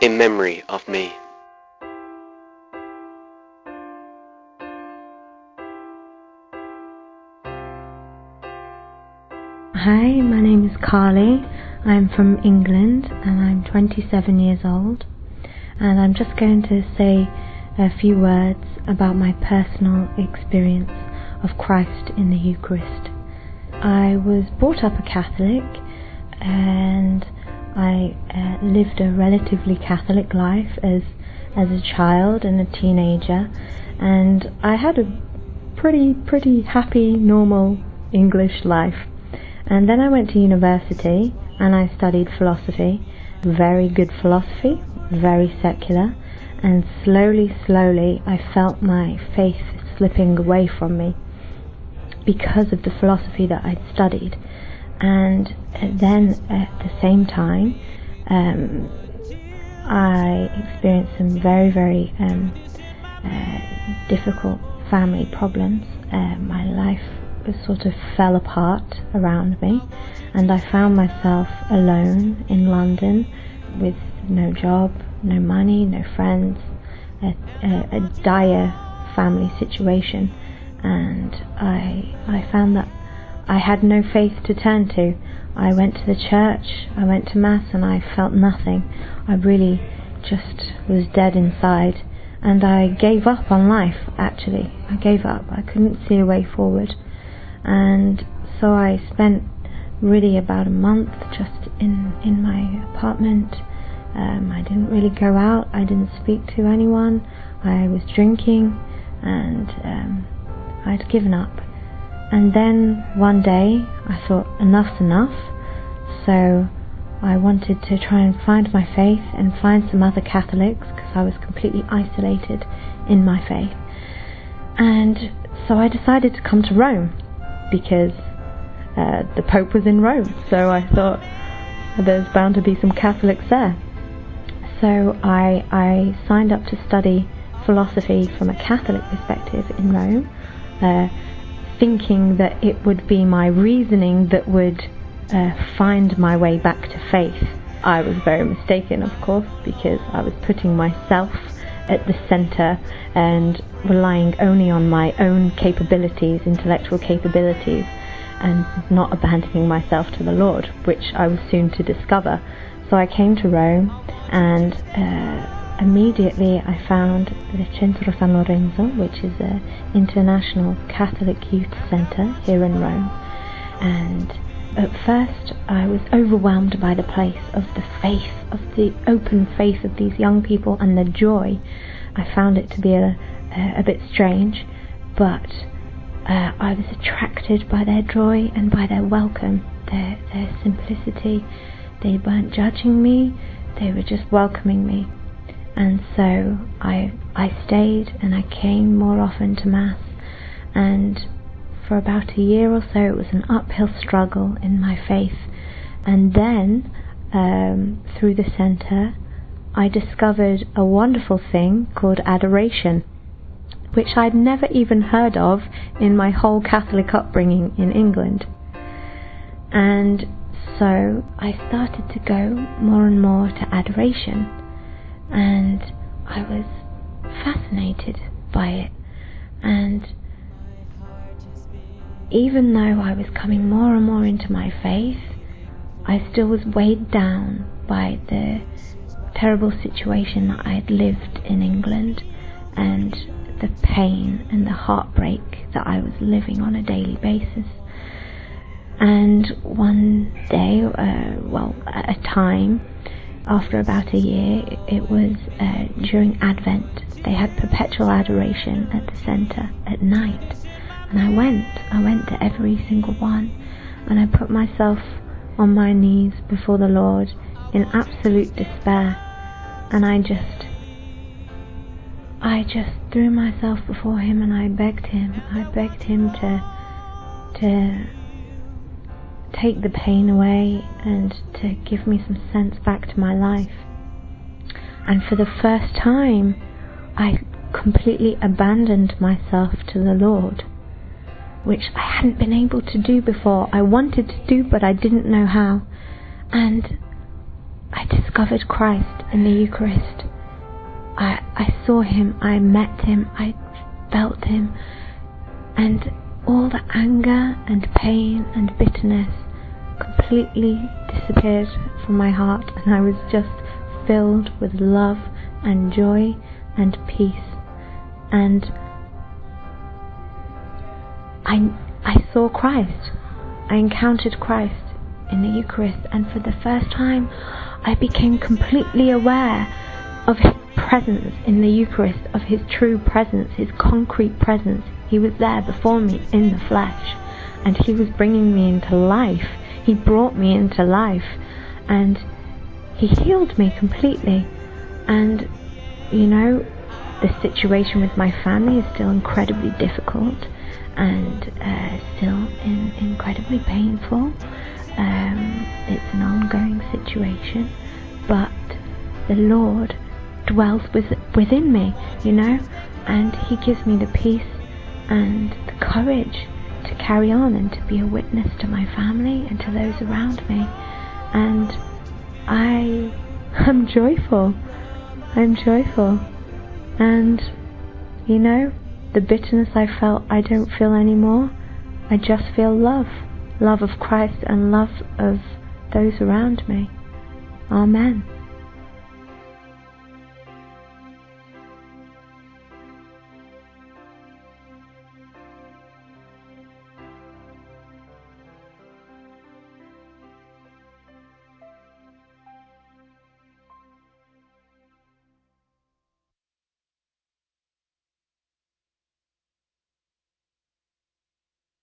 in memory of me. Hi, my name is Carly. I'm from England and I'm 27 years old. And I'm just going to say a few words about my personal experience of Christ in the Eucharist. I was brought up a Catholic and I uh, lived a relatively Catholic life as as a child and a teenager, and I had a pretty pretty happy normal English life. And then I went to university and I studied philosophy, very good philosophy, very secular, and slowly, slowly I felt my faith slipping away from me because of the philosophy that I'd studied. And then at the same time, um, I experienced some very, very um, uh, difficult family problems. Uh, my life sort of fell apart around me, and I found myself alone in London with no job, no money, no friends, a, a, a dire family situation, and I I found that I had no faith to turn to. I went to the church, I went to Mass, and I felt nothing. I really just was dead inside. And I gave up on life, actually. I gave up. I couldn't see a way forward. And so I spent really about a month just in, in my apartment. Um, I didn't really go out, I didn't speak to anyone. I was drinking, and um, I'd given up. And then one day I thought enough's enough, so I wanted to try and find my faith and find some other Catholics because I was completely isolated in my faith. And so I decided to come to Rome because uh, the Pope was in Rome, so I thought there's bound to be some Catholics there. So I, I signed up to study philosophy from a Catholic perspective in Rome. Uh, thinking that it would be my reasoning that would uh, find my way back to faith. I was very mistaken, of course, because I was putting myself at the center and relying only on my own capabilities, intellectual capabilities, and not abandoning myself to the Lord, which I was soon to discover. So I came to Rome and uh, immediately I found the Centro San Lorenzo, which is an international Catholic youth centre here in Rome. And at first I was overwhelmed by the place of the faith, of the open faith of these young people and the joy. I found it to be a, a, a bit strange, but uh, I was attracted by their joy and by their welcome, their, their simplicity. They weren't judging me, they were just welcoming me. And so I I stayed and I came more often to Mass and for about a year or so it was an uphill struggle in my faith. And then um, through the centre I discovered a wonderful thing called adoration, which I'd never even heard of in my whole Catholic upbringing in England. And so I started to go more and more to adoration and I was fascinated by it. And even though I was coming more and more into my faith, I still was weighed down by the terrible situation that I had lived in England and the pain and the heartbreak that I was living on a daily basis. And one day, uh, well, at a time, after about a year, it was uh, during Advent. They had perpetual adoration at the centre at night. And I went, I went to every single one, and I put myself on my knees before the Lord in absolute despair. And I just, I just threw myself before Him and I begged Him, I begged Him to, to take the pain away and to give me some sense back to my life. And for the first time, I completely abandoned myself to the Lord, which I hadn't been able to do before. I wanted to do, but I didn't know how. And I discovered Christ in the Eucharist. I, I saw him, I met him, I felt him, and all the anger and pain and bitterness completely disappeared from my heart, and I was just filled with love and joy and peace. And I, I saw Christ. I encountered Christ in the Eucharist, and for the first time, I became completely aware of His presence in the Eucharist, of His true presence, His concrete presence. He was there before me in the flesh, and He was bringing me into life. He brought me into life, and He healed me completely. And, you know, the situation with my family is still incredibly difficult and uh, still in, incredibly painful. Um, it's an ongoing situation, but the Lord dwells with, within me, you know, and He gives me the peace and the courage to carry on and to be a witness to my family and to those around me. And I am joyful. I'm joyful. And, you know, the bitterness I felt, I don't feel anymore. I just feel love love of Christ and love of those around me. Amen.